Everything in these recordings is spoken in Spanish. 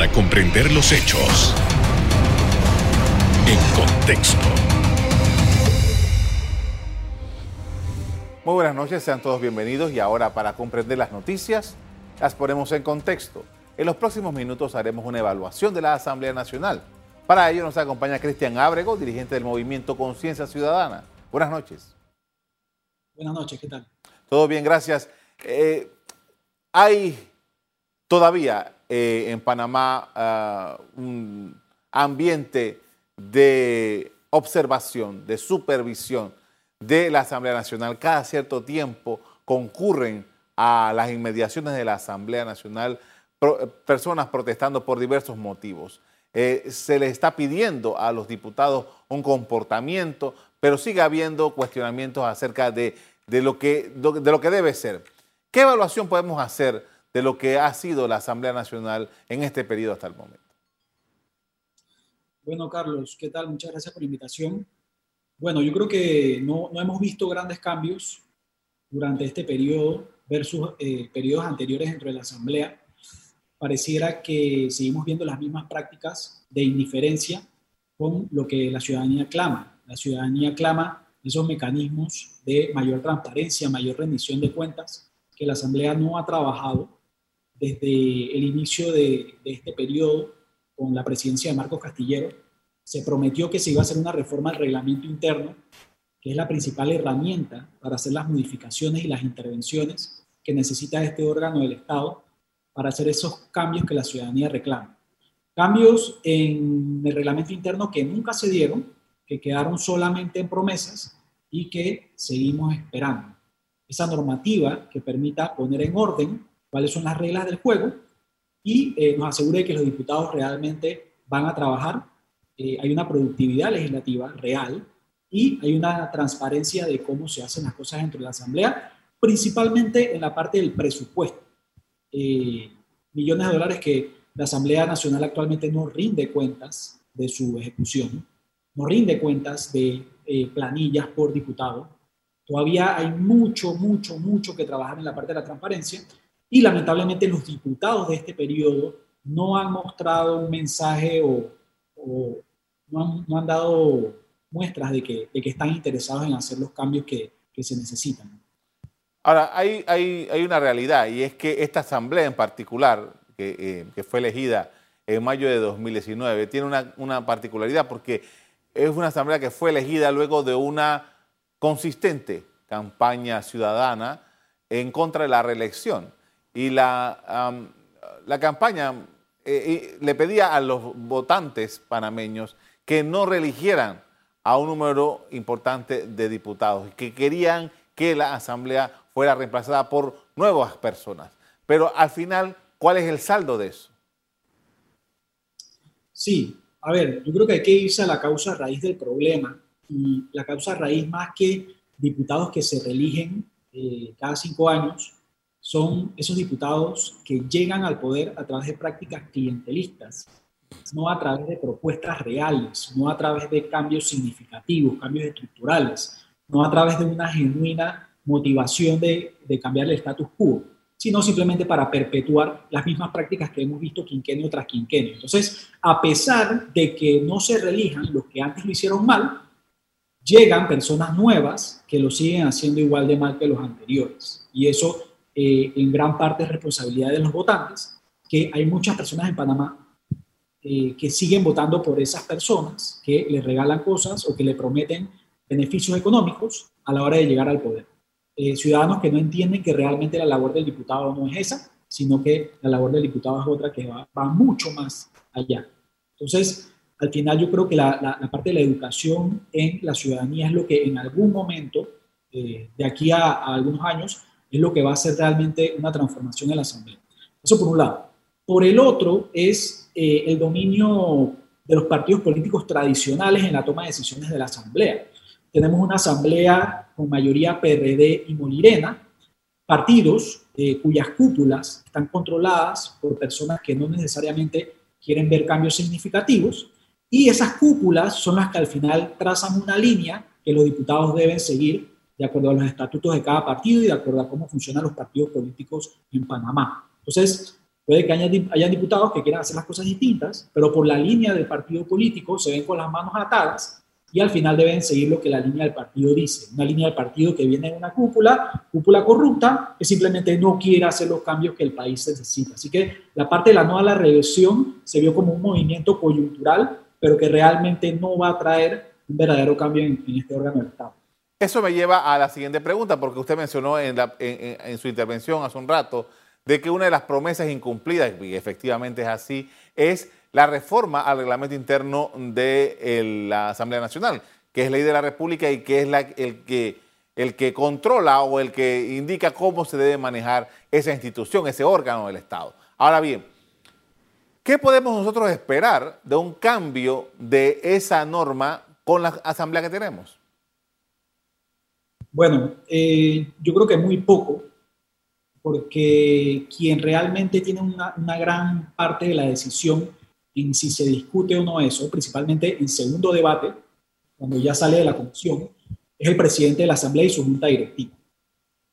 para comprender los hechos en contexto. Muy buenas noches, sean todos bienvenidos y ahora para comprender las noticias las ponemos en contexto. En los próximos minutos haremos una evaluación de la Asamblea Nacional. Para ello nos acompaña Cristian Ábrego, dirigente del movimiento Conciencia Ciudadana. Buenas noches. Buenas noches, ¿qué tal? Todo bien, gracias. Eh, hay todavía eh, en Panamá ah, un ambiente de observación, de supervisión de la Asamblea Nacional. Cada cierto tiempo concurren a las inmediaciones de la Asamblea Nacional personas protestando por diversos motivos. Eh, se le está pidiendo a los diputados un comportamiento, pero sigue habiendo cuestionamientos acerca de, lo que, de lo que debe ser. ¿Qué evaluación podemos hacer de lo que ha sido la Asamblea Nacional en este periodo hasta el momento? Bueno, Carlos, ¿qué tal? Muchas gracias por la invitación. Bueno, yo creo que no, hemos visto grandes cambios durante este periodo versus eh, periodos anteriores dentro de la Asamblea pareciera que seguimos viendo las mismas prácticas de indiferencia con lo que la ciudadanía clama. La ciudadanía clama esos mecanismos de mayor transparencia, mayor rendición de cuentas, que la Asamblea no ha trabajado desde el inicio de, este periodo con la presidencia de Marcos Castillero. Se prometió que se iba a hacer una reforma al reglamento interno, que es la principal herramienta para hacer las modificaciones y las intervenciones que necesita este órgano del Estado para hacer esos cambios que la ciudadanía reclama. Cambios en el reglamento interno que nunca se dieron, que quedaron solamente en promesas y que seguimos esperando. Esa normativa que permita poner en orden cuáles son las reglas del juego y eh, nos asegure que los diputados realmente van a trabajar. Eh, hay una productividad legislativa real y hay una transparencia de cómo se hacen las cosas dentro de la Asamblea, principalmente en la parte del presupuesto. Eh, millones de dólares que la Asamblea Nacional actualmente no rinde cuentas de su ejecución, no rinde cuentas de eh, planillas por diputado. Todavía hay mucho, mucho, mucho que trabajar en la parte de la transparencia y lamentablemente los diputados de este periodo no han mostrado un mensaje o, no, han, dado muestras de que, están interesados en hacer los cambios que, se necesitan. Ahora, hay, hay, una realidad y es que esta asamblea en particular, que, eh, fue elegida en mayo de 2019, tiene una, una, particularidad porque es una asamblea que fue elegida luego de una consistente campaña ciudadana en contra de la reelección. Y la, la campaña eh, le pedía a los votantes panameños que no reeligieran a un número importante de diputados, que querían que la asamblea fuera reemplazada por nuevas personas. Pero al final, ¿cuál es el saldo de eso? Sí, a ver, yo creo que hay que irse a la causa raíz del problema. Y la causa raíz, más que diputados que se reeligen eh, cada cinco años, son esos diputados que llegan al poder a través de prácticas clientelistas, no a través de propuestas reales, no a través de cambios significativos, cambios estructurales, no a través de una genuina motivación de, cambiar el status quo, sino simplemente para perpetuar las mismas prácticas que hemos visto quinquenio tras quinquenio. Entonces, a pesar de que no se relijan los que antes lo hicieron mal, llegan personas nuevas que lo siguen haciendo igual de mal que los anteriores. Y eso eh, en gran parte es responsabilidad de los votantes, que hay muchas personas en Panamá eh, que siguen votando por esas personas que le regalan cosas o que le prometen beneficios económicos a la hora de llegar al poder. Eh, ciudadanos que no entienden que realmente la labor del diputado no es esa, sino que la labor del diputado es otra que va, mucho más allá. Entonces, al final yo creo que la, parte de la educación en la ciudadanía es lo que en algún momento, eh, de aquí a, algunos años, es lo que va a hacer realmente una transformación en la Asamblea. Eso por un lado. Por el otro es eh, el dominio de los partidos políticos tradicionales en la toma de decisiones de la Asamblea. Tenemos una asamblea con mayoría PRD y Molirena, partidos eh, cuyas cúpulas están controladas por personas que no necesariamente quieren ver cambios significativos, y esas cúpulas son las que al final trazan una línea que los diputados deben seguir de acuerdo a los estatutos de cada partido y de acuerdo a cómo funcionan los partidos políticos en Panamá. Entonces, Puede que haya, diputados que quieran hacer las cosas distintas, pero por la línea del partido político se ven con las manos atadas y al final deben seguir lo que la línea del partido dice. Una línea del partido que viene de una cúpula, cúpula corrupta, que simplemente no quiere hacer los cambios que el país necesita. Así que la parte de la nueva la regresión se vio como un movimiento coyuntural, pero que realmente no va a traer un verdadero cambio en, este órgano del Estado. Eso me lleva a la siguiente pregunta, porque usted mencionó en, su intervención hace un rato de que una de las promesas incumplidas, y efectivamente es así, es la reforma al reglamento interno de la Asamblea Nacional, que es ley de la República y que es el que controla o el que indica cómo se debe manejar esa institución, ese órgano del Estado. Ahora bien, ¿qué podemos nosotros esperar de un cambio de esa norma con la Asamblea que tenemos? Bueno, eh, yo creo que muy poco, porque quien realmente tiene una, gran parte de la decisión en si se discute o no eso, principalmente en segundo debate, cuando ya sale de la comisión, es el presidente de la Asamblea y su junta directiva.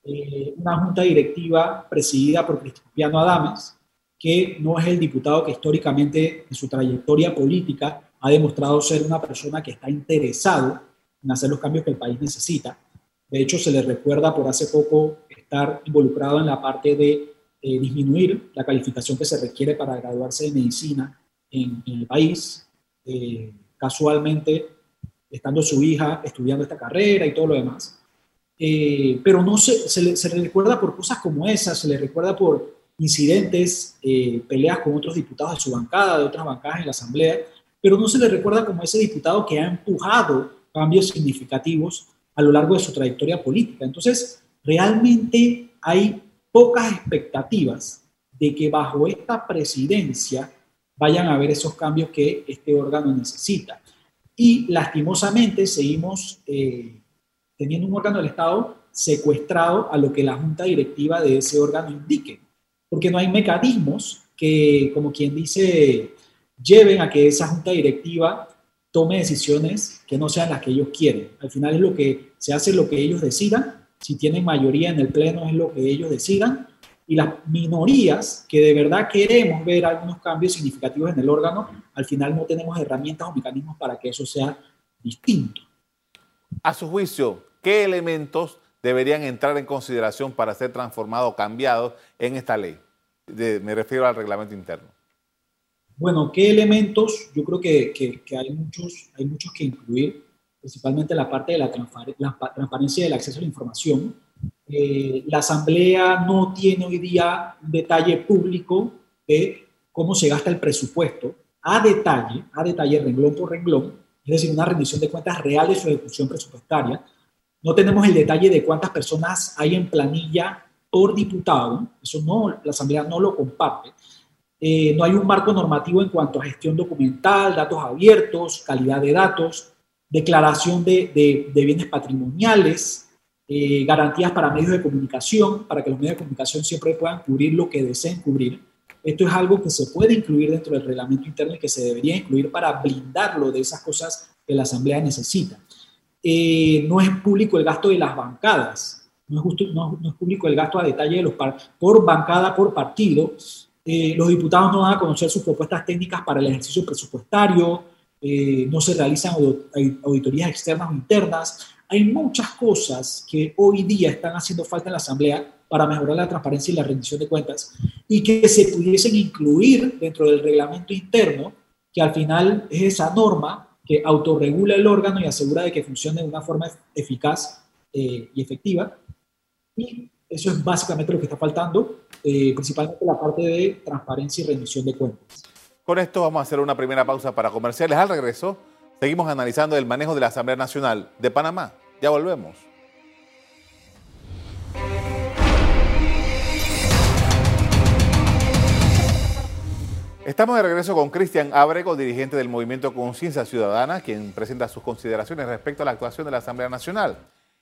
Eh, una junta directiva presidida por Cristiano Adames, que no es el diputado que históricamente en su trayectoria política ha demostrado ser una persona que está interesado en hacer los cambios que el país necesita. De hecho, se le recuerda por hace poco estar involucrado en la parte de eh, disminuir la calificación que se requiere para graduarse de medicina en, el país, eh, casualmente estando su hija estudiando esta carrera y todo lo demás. Eh, pero no se, le, se, le, recuerda por cosas como esas, se le recuerda por incidentes, peleas con otros diputados de su bancada, de otras bancadas en la Asamblea, pero no se le recuerda como ese diputado que ha empujado cambios significativos a lo largo de su trayectoria política. Entonces, realmente hay pocas expectativas de que bajo esta presidencia vayan a haber esos cambios que este órgano necesita. Y lastimosamente seguimos eh, teniendo un órgano del Estado secuestrado a lo que la junta directiva de ese órgano indique, porque no hay mecanismos que, como quien dice, lleven a que esa junta directiva tome decisiones que no sean las que ellos quieren. Al final es lo que se hace lo que ellos decidan si tienen mayoría en el Pleno es lo que ellos decidan, y las minorías que de verdad queremos ver algunos cambios significativos en el órgano, al final no tenemos herramientas o mecanismos para que eso sea distinto. A su juicio, ¿qué elementos deberían entrar en consideración para ser transformados o cambiados en esta ley? me refiero al reglamento interno. Bueno, ¿qué elementos? Yo creo que, que hay, muchos, hay muchos que incluir principalmente la parte de la, transparencia del acceso a la información. Eh, la Asamblea no tiene hoy día un detalle público de cómo se gasta el presupuesto a detalle, a detalle, renglón por renglón, es decir, una rendición de cuentas real de su ejecución presupuestaria. No tenemos el detalle de cuántas personas hay en planilla por diputado, eso no, la Asamblea no lo comparte. Eh, no hay un marco normativo en cuanto a gestión documental, datos abiertos, calidad de datos, declaración de, bienes patrimoniales, eh, garantías para medios de comunicación, para que los medios de comunicación siempre puedan cubrir lo que deseen cubrir. Esto es algo que se puede incluir dentro del reglamento interno y que se debería incluir para blindarlo de esas cosas que la Asamblea necesita. Eh, no es público el gasto de las bancadas, no es, público el gasto a detalle de los por bancada, por partido. Eh, los diputados no van a conocer sus propuestas técnicas para el ejercicio presupuestario, eh, no se realizan auditorías externas o internas. Hay muchas cosas que hoy día están haciendo falta en la Asamblea para mejorar la transparencia y la rendición de cuentas y que se pudiesen incluir dentro del reglamento interno, que al final es esa norma que autorregula el órgano y asegura de que funcione de una forma eficaz eh, y efectiva. Y eso es básicamente lo que está faltando, eh, principalmente la parte de transparencia y rendición de cuentas. Con esto vamos a hacer una primera pausa para comerciales. Al regreso, seguimos analizando el manejo de la Asamblea Nacional de Panamá. Ya volvemos. Estamos de regreso con Cristian Abrego, dirigente del Movimiento Conciencia Ciudadana, quien presenta sus consideraciones respecto a la actuación de la Asamblea Nacional.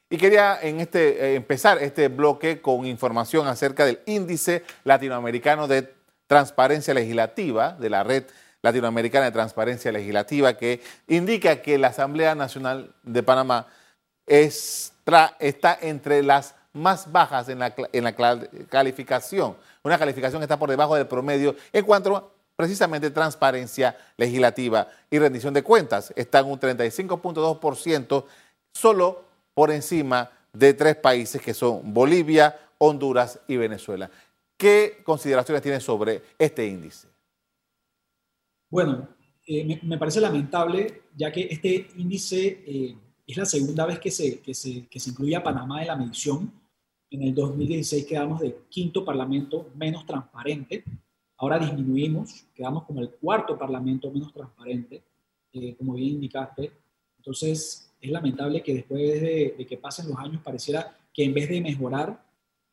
Y quería en este, eh, empezar este bloque con información acerca del índice latinoamericano de transparencia legislativa, de la Red Latinoamericana de Transparencia Legislativa, que indica que la Asamblea Nacional de Panamá está entre las más bajas en la, en la calificación. Una calificación que está por debajo del promedio en cuanto a precisamente transparencia legislativa y rendición de cuentas. Está en un 35.2%, solo por encima de tres países que son Bolivia, Honduras y Venezuela. ¿Qué consideraciones tiene sobre este índice? Bueno, eh, me, parece lamentable, ya que este índice eh, es la segunda vez que se, que, incluye a Panamá en la medición. En el 2016 quedamos de quinto parlamento menos transparente. Ahora disminuimos, quedamos como el cuarto parlamento menos transparente, eh, como bien indicaste. Entonces, es lamentable que después de, de, que pasen los años pareciera que en vez de mejorar,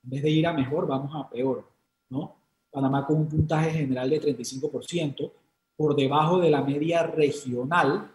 en vez de ir a mejor, vamos a peor. ¿no? Panamá con un puntaje general de 35%, por debajo de la media regional,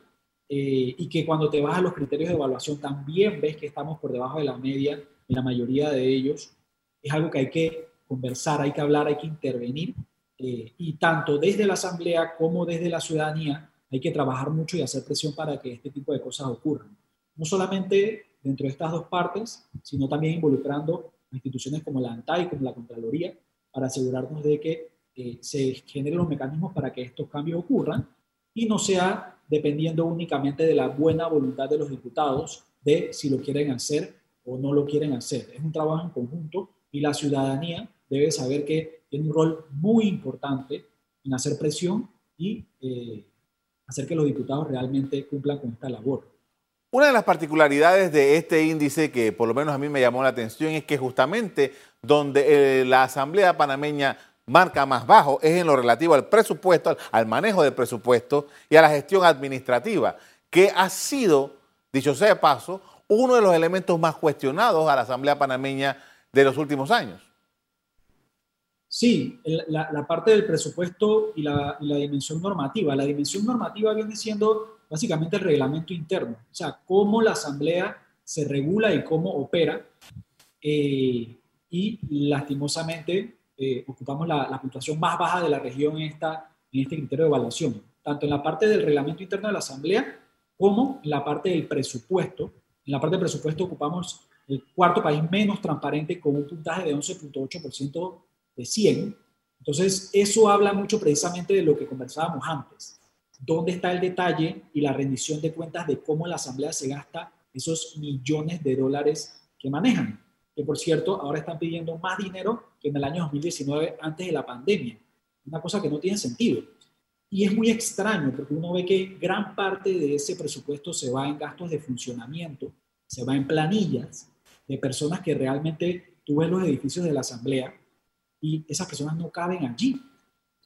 eh, y que cuando te vas a los criterios de evaluación también ves que estamos por debajo de la media en la mayoría de ellos. Es algo que hay que conversar, hay que hablar, hay que intervenir, eh, y tanto desde la Asamblea como desde la ciudadanía hay que trabajar mucho y hacer presión para que este tipo de cosas ocurran. No solamente dentro de estas dos partes, sino también involucrando instituciones como la ANTAI, como la Contraloría, para asegurarnos de que eh, se generen los mecanismos para que estos cambios ocurran y no sea dependiendo únicamente de la buena voluntad de los diputados de si lo quieren hacer o no lo quieren hacer. Es un trabajo en conjunto y la ciudadanía debe saber que tiene un rol muy importante en hacer presión y eh, hacer que los diputados realmente cumplan con esta labor. Una de las particularidades de este índice que por lo menos a mí me llamó la atención es que justamente donde eh, la Asamblea panameña marca más bajo es en lo relativo al presupuesto, al manejo del presupuesto y a la gestión administrativa, que ha sido, dicho sea de paso, uno de los elementos más cuestionados a la Asamblea panameña de los últimos años. Sí, la, parte del presupuesto y la, dimensión normativa. La dimensión normativa viene siendo básicamente el reglamento interno, o sea, cómo la Asamblea se regula y cómo opera. Eh, y lastimosamente eh, ocupamos la, puntuación más baja de la región en, esta, en este criterio de evaluación, tanto en la parte del reglamento interno de la Asamblea como en la parte del presupuesto. En la parte del presupuesto ocupamos el cuarto país menos transparente con un puntaje de 11.8% de 100. Entonces, eso habla mucho precisamente de lo que conversábamos antes. ¿Dónde está el detalle y la rendición de cuentas de cómo la Asamblea se gasta esos millones de dólares que manejan? que por cierto ahora están pidiendo más dinero que en el año 2019 antes de la pandemia. Una cosa que no tiene sentido. Y es muy extraño porque uno ve que gran parte de ese presupuesto se va en gastos de funcionamiento, se va en planillas de personas que realmente tú ves los edificios de la asamblea y esas personas no caben allí.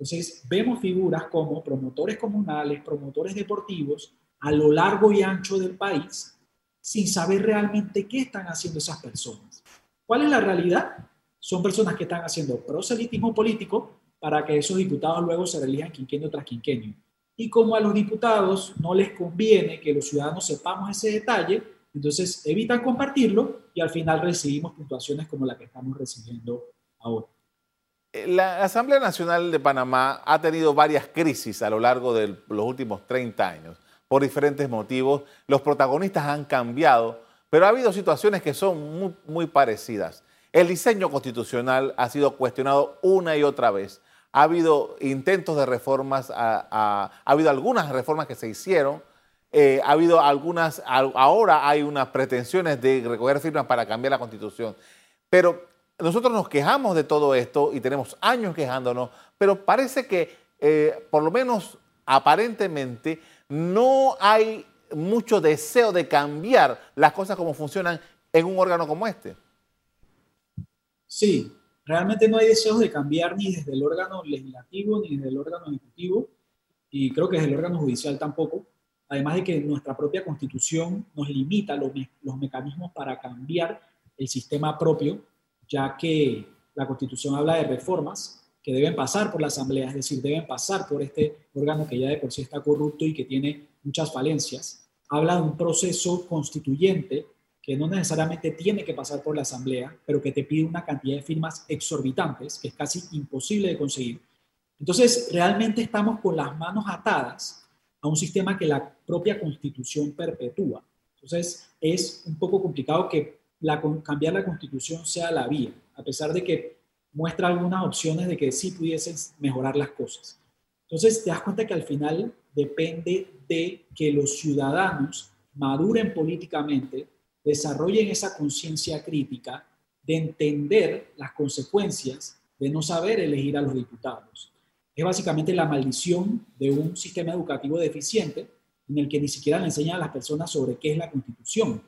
Entonces vemos figuras como promotores comunales, promotores deportivos a lo largo y ancho del país sin saber realmente qué están haciendo esas personas. ¿Cuál es la realidad? Son personas que están haciendo proselitismo político para que esos diputados luego se reelijan quinquenio tras quinquenio. Y como a los diputados no les conviene que los ciudadanos sepamos ese detalle, entonces evitan compartirlo y al final recibimos puntuaciones como la que estamos recibiendo ahora. La Asamblea Nacional de Panamá ha tenido varias crisis a lo largo de los últimos 30 años. Por diferentes motivos, los protagonistas han cambiado pero ha habido situaciones que son muy, parecidas. El diseño constitucional ha sido cuestionado una y otra vez. Ha habido intentos de reformas, ha habido algunas reformas que se hicieron, eh, ha habido algunas, ahora hay unas pretensiones de recoger firmas para cambiar la constitución. Pero nosotros nos quejamos de todo esto y tenemos años quejándonos, pero parece que, eh, por lo menos aparentemente, no hay mucho deseo de cambiar las cosas como funcionan en un órgano como este. Sí, realmente no hay deseos de cambiar ni desde el órgano legislativo ni desde el órgano ejecutivo y creo que desde el órgano judicial tampoco. Además de que nuestra propia constitución nos limita los, los mecanismos para cambiar el sistema propio, ya que la constitución habla de reformas que deben pasar por la asamblea, es decir, deben pasar por este órgano que ya de por sí está corrupto y que tiene muchas falencias. Habla de un proceso constituyente que no necesariamente tiene que pasar por la asamblea, pero que te pide una cantidad de firmas exorbitantes, que es casi imposible de conseguir. Entonces, realmente estamos con las manos atadas a un sistema que la propia constitución perpetúa. Entonces, es un poco complicado que la, cambiar la constitución sea la vía, a pesar de que muestra algunas opciones de que sí pudiesen mejorar las cosas. Entonces te das cuenta que al final depende de que los ciudadanos maduren políticamente, desarrollen esa conciencia crítica de entender las consecuencias de no saber elegir a los diputados. Es básicamente la maldición de un sistema educativo deficiente en el que ni siquiera le enseñan a las personas sobre qué es la constitución,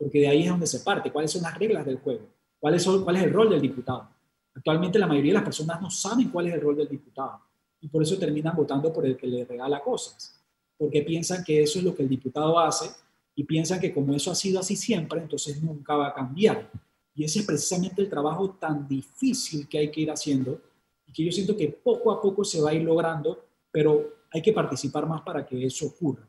porque de ahí es donde se parte, cuáles son las reglas del juego, cuál es, el rol del diputado. Actualmente la mayoría de las personas no saben cuál es el rol del diputado y por eso terminan votando por el que le regala cosas, porque piensan que eso es lo que el diputado hace y piensan que como eso ha sido así siempre, entonces nunca va a cambiar. Y ese es precisamente el trabajo tan difícil que hay que ir haciendo y que yo siento que poco a poco se va a ir logrando, pero hay que participar más para que eso ocurra.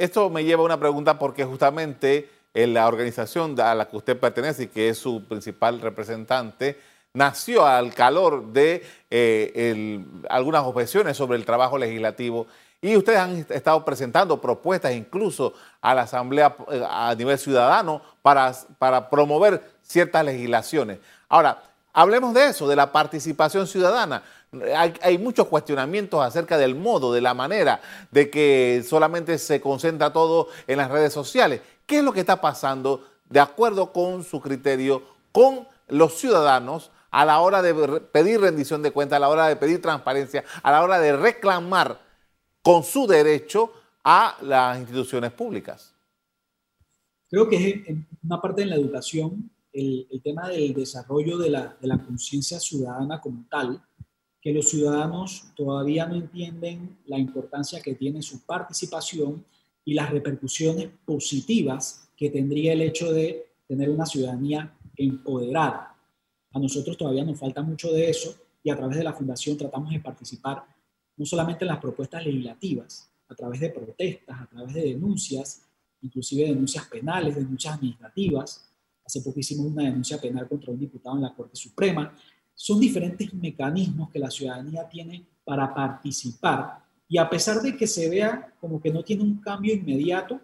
Esto me lleva a una pregunta porque justamente en la organización a la que usted pertenece y que es su principal representante, nació al calor de eh, algunas objeciones sobre el trabajo legislativo y ustedes han estado presentando propuestas incluso a la Asamblea eh, a nivel ciudadano para, para promover ciertas legislaciones. Ahora, hablemos de eso, de la participación ciudadana. Hay, muchos cuestionamientos acerca del modo, de la manera, de que solamente se concentra todo en las redes sociales. ¿Qué es lo que está pasando de acuerdo con su criterio, con los ciudadanos a la hora de pedir rendición de cuentas, a la hora de pedir transparencia, a la hora de reclamar con su derecho a las instituciones públicas. Creo que es en una parte de la educación el, tema del desarrollo de la, de la conciencia ciudadana como tal, que los ciudadanos todavía no entienden la importancia que tiene su participación y las repercusiones positivas que tendría el hecho de tener una ciudadanía empoderada. A nosotros todavía nos falta mucho de eso y a través de la Fundación tratamos de participar no solamente en las propuestas legislativas, a través de protestas, a través de denuncias, inclusive denuncias penales, denuncias administrativas. Hace poco hicimos una denuncia penal contra un diputado en la Corte Suprema. Son diferentes mecanismos que la ciudadanía tiene para participar y a pesar de que se vea como que no tiene un cambio inmediato,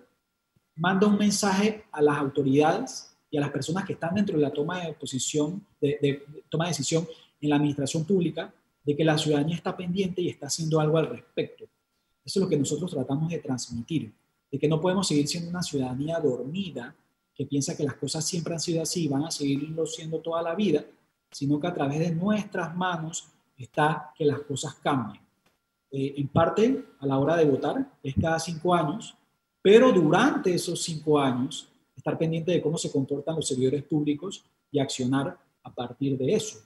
manda un mensaje a las autoridades y a las personas que están dentro de la toma de posición, de, toma de decisión en la administración pública, de que la ciudadanía está pendiente y está haciendo algo al respecto. Eso es lo que nosotros tratamos de transmitir, de que no podemos seguir siendo una ciudadanía dormida que piensa que las cosas siempre han sido así y van a seguirlo siendo toda la vida, sino que a través de nuestras manos está que las cosas cambien. Eh, en parte, a la hora de votar, es cada cinco años, pero durante esos cinco años estar pendiente de cómo se comportan los servidores públicos y accionar a partir de eso.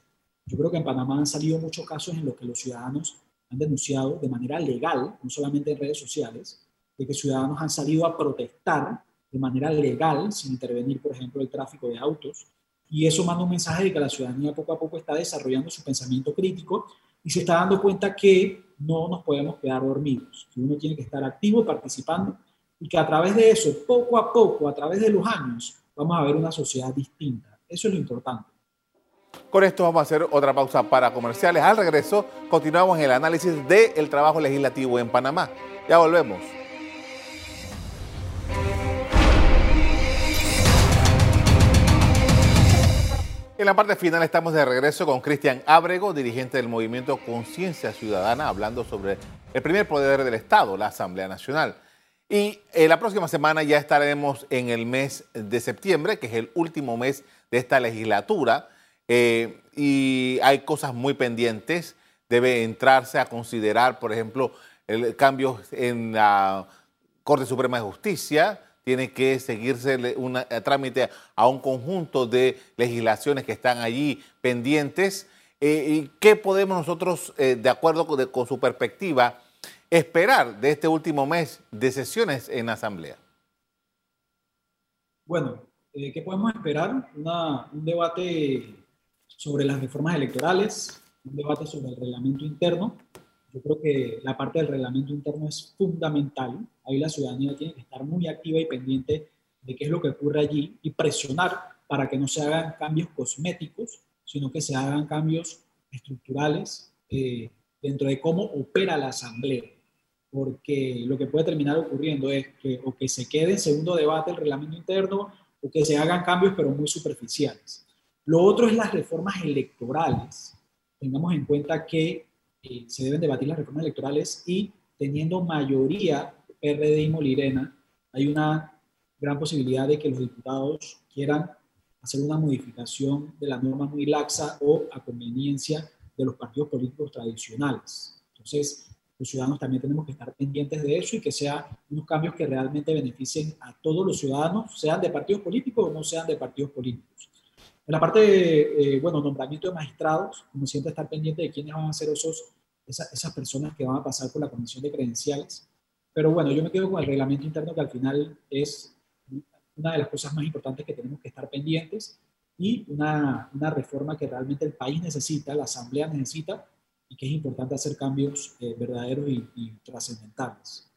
Yo creo que en Panamá han salido muchos casos en los que los ciudadanos han denunciado de manera legal, no solamente en redes sociales, de que ciudadanos han salido a protestar de manera legal, sin intervenir, por ejemplo, el tráfico de autos. Y eso manda un mensaje de que la ciudadanía poco a poco está desarrollando su pensamiento crítico y se está dando cuenta que no nos podemos quedar dormidos, que uno tiene que estar activo, participando y que a través de eso, poco a poco, a través de los años, vamos a ver una sociedad distinta. Eso es lo importante. Con esto vamos a hacer otra pausa para comerciales. Al regreso continuamos el análisis del trabajo legislativo en Panamá. Ya volvemos. En la parte final estamos de regreso con Cristian Ábrego, dirigente del movimiento Conciencia Ciudadana, hablando sobre el primer poder del Estado, la Asamblea Nacional. Y eh, la próxima semana ya estaremos en el mes de septiembre, que es el último mes de esta legislatura, eh, y hay cosas muy pendientes. Debe entrarse a considerar, por ejemplo, el cambio en la Corte Suprema de Justicia, tiene que seguirse un trámite a un conjunto de legislaciones que están allí pendientes. Eh, ¿Y qué podemos nosotros, de acuerdo con su perspectiva, esperar de este último mes de sesiones en la Asamblea? Bueno, eh, ¿qué podemos esperar? un debate sobre las reformas electorales, un debate sobre el reglamento interno. Yo creo que la parte del reglamento interno es fundamental. Ahí la ciudadanía tiene que estar muy activa y pendiente de qué es lo que ocurre allí y presionar para que no se hagan cambios cosméticos, sino que se hagan cambios estructurales eh, dentro de cómo opera la Asamblea porque lo que puede terminar ocurriendo es que o que se quede en segundo debate el reglamento interno o que se hagan cambios pero muy superficiales. Lo otro es las reformas electorales. Tengamos en cuenta que eh, se deben debatir las reformas electorales y teniendo mayoría PRD y Molirena, hay una gran posibilidad de que los diputados quieran hacer una modificación de la norma muy laxa o a conveniencia de los partidos políticos tradicionales. Entonces, los ciudadanos también tenemos que estar pendientes de eso y que sean unos cambios que realmente beneficien a todos los ciudadanos, sean de partidos políticos o no sean de partidos políticos. En la parte de, eh, bueno, nombramiento de magistrados, como siempre, estar pendiente de quiénes van a ser esos, esas, esas personas que van a pasar por la comisión de credenciales. Pero bueno, yo me quedo con el reglamento interno que al final es una de las cosas más importantes que tenemos que estar pendientes y una, una reforma que realmente el país necesita, la Asamblea necesita y que es importante hacer cambios eh, verdaderos y, trascendentales.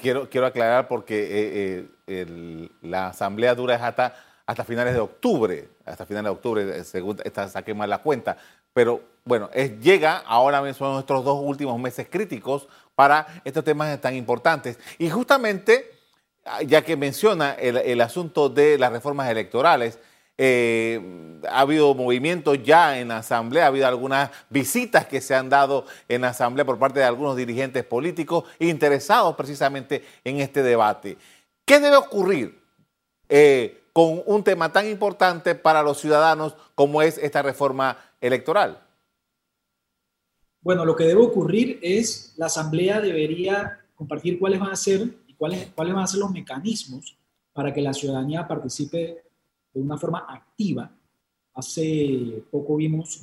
quiero, quiero aclarar porque eh, eh, la Asamblea dura hasta, hasta finales de octubre, hasta finales de octubre, según esta, saqué mal la cuenta, pero bueno, es, llega ahora mismo nuestros dos últimos meses críticos para estos temas tan importantes. Y justamente ya que menciona el, asunto de las reformas electorales, eh, ha habido movimientos ya en la Asamblea, ha habido algunas visitas que se han dado en la Asamblea por parte de algunos dirigentes políticos interesados precisamente en este debate. ¿Qué debe ocurrir eh, con un tema tan importante para los ciudadanos como es esta reforma electoral? Bueno, lo que debe ocurrir es la Asamblea debería compartir cuáles van a ser cuáles, cuáles van a ser los mecanismos para que la ciudadanía participe de una forma activa. Hace poco vimos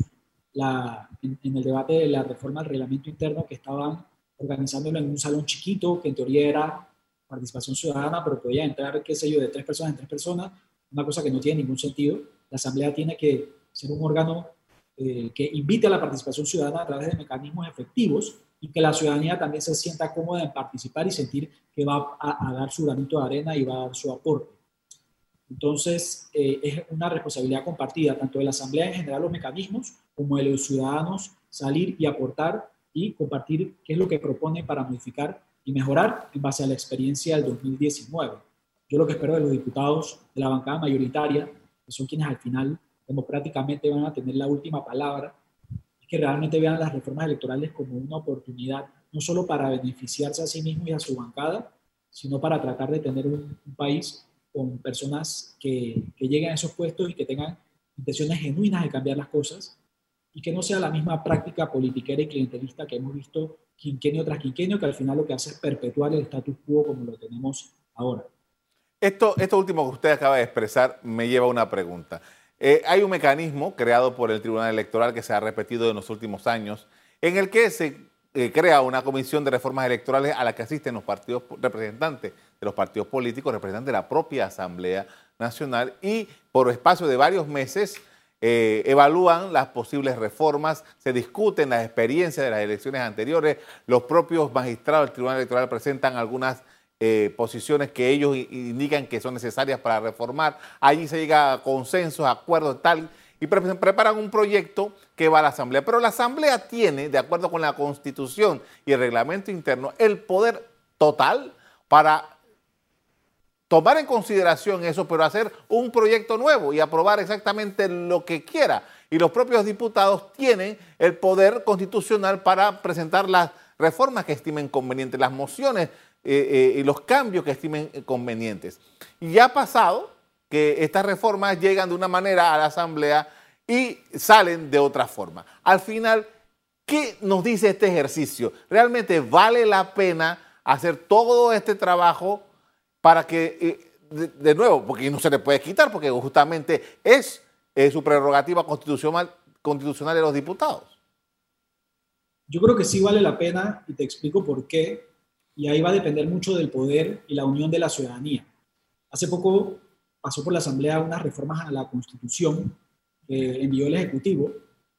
la, en, el debate de la reforma del reglamento interno que estaban organizándolo en un salón chiquito, que en teoría era participación ciudadana, pero podía entrar, qué sé yo, de tres personas en tres personas, una cosa que no tiene ningún sentido. La Asamblea tiene que ser un órgano eh, que invite a la participación ciudadana a través de mecanismos efectivos y que la ciudadanía también se sienta cómoda en participar y sentir que va a, dar su granito de arena y va a dar su aporte. Entonces, eh, es una responsabilidad compartida, tanto de la Asamblea en general, los mecanismos, como de los ciudadanos salir y aportar y compartir qué es lo que propone para modificar y mejorar en base a la experiencia del 2019. Yo lo que espero de los diputados de la bancada mayoritaria, que son quienes al final democráticamente van a tener la última palabra, que realmente vean las reformas electorales como una oportunidad, no solo para beneficiarse a sí mismo y a su bancada, sino para tratar de tener un, país con personas que, que, lleguen a esos puestos y que tengan intenciones genuinas de cambiar las cosas y que no sea la misma práctica politiquera y clientelista que hemos visto quinquenio tras quinquenio, que al final lo que hace es perpetuar el status quo como lo tenemos ahora. Esto, esto último que usted acaba de expresar me lleva a una pregunta. Eh, hay un mecanismo creado por el Tribunal Electoral que se ha repetido en los últimos años, en el que se eh, crea una comisión de reformas electorales a la que asisten los partidos representantes de los partidos políticos, representantes de la propia Asamblea Nacional, y por espacio de varios meses eh, evalúan las posibles reformas, se discuten las experiencias de las elecciones anteriores, los propios magistrados del Tribunal Electoral presentan algunas eh, posiciones que ellos indican que son necesarias para reformar. Allí se llega a consensos, acuerdos, tal, y preparan un proyecto que va a la Asamblea. Pero la Asamblea tiene, de acuerdo con la Constitución y el reglamento interno, el poder total para tomar en consideración eso, pero hacer un proyecto nuevo y aprobar exactamente lo que quiera. Y los propios diputados tienen el poder constitucional para presentar las reformas que estimen convenientes, las mociones eh, eh, los cambios que estimen convenientes. Y ha pasado que estas reformas llegan de una manera a la Asamblea y salen de otra forma. Al final, ¿qué nos dice este ejercicio? ¿Realmente vale la pena hacer todo este trabajo para que, eh, de, nuevo, porque no se le puede quitar, porque justamente es su prerrogativa constitucional de los diputados? Yo creo que sí vale la pena y te explico por qué y ahí va a depender mucho del poder y la unión de la ciudadanía. Hace poco pasó por la Asamblea unas reformas a la Constitución que envió el Ejecutivo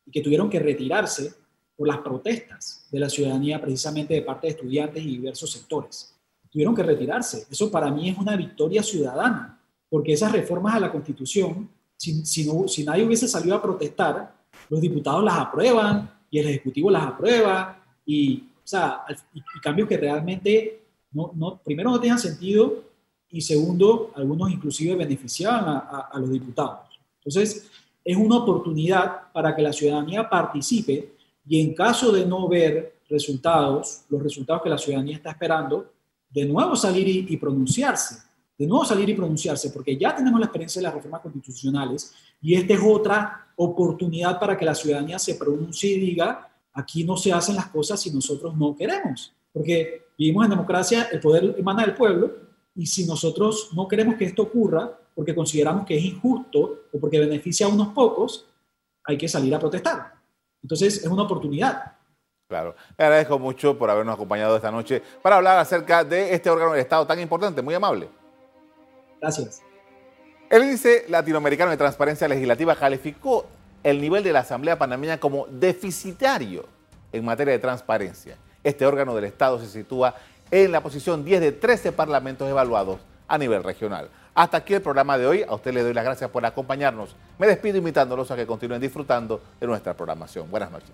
y que tuvieron que retirarse por las protestas de la ciudadanía precisamente de parte de estudiantes y diversos sectores. Tuvieron que retirarse. Eso para mí es una victoria ciudadana, porque esas reformas a la Constitución, si, si, si nadie hubiese salido a protestar, los diputados las aprueban y el Ejecutivo las aprueba y o sea, y, cambios que realmente, no, no, primero no tengan sentido y segundo, algunos inclusive beneficiaban a, a los diputados. Entonces, es una oportunidad para que la ciudadanía participe y en caso de no ver resultados, los resultados que la ciudadanía está esperando, de nuevo salir y, pronunciarse, de nuevo salir y pronunciarse, porque ya tenemos la experiencia de las reformas constitucionales y esta es otra oportunidad para que la ciudadanía se pronuncie y diga, aquí no se hacen las cosas si nosotros no queremos, porque vivimos en democracia, el poder emana del pueblo y si nosotros no queremos que esto ocurra, porque consideramos que es injusto o porque beneficia a unos pocos, hay que salir a protestar. Entonces es una oportunidad. Claro. Le agradezco mucho por habernos acompañado esta noche para hablar acerca de este órgano del Estado tan importante, muy amable. Gracias. El índice latinoamericano de transparencia legislativa calificó el nivel de la Asamblea Panameña como deficitario en materia de transparencia. Este órgano del Estado se sitúa en la posición 10 de 13 parlamentos evaluados a nivel regional. Hasta aquí el programa de hoy. A usted le doy las gracias por acompañarnos. Me despido invitándolos a que continúen disfrutando de nuestra programación. Buenas noches.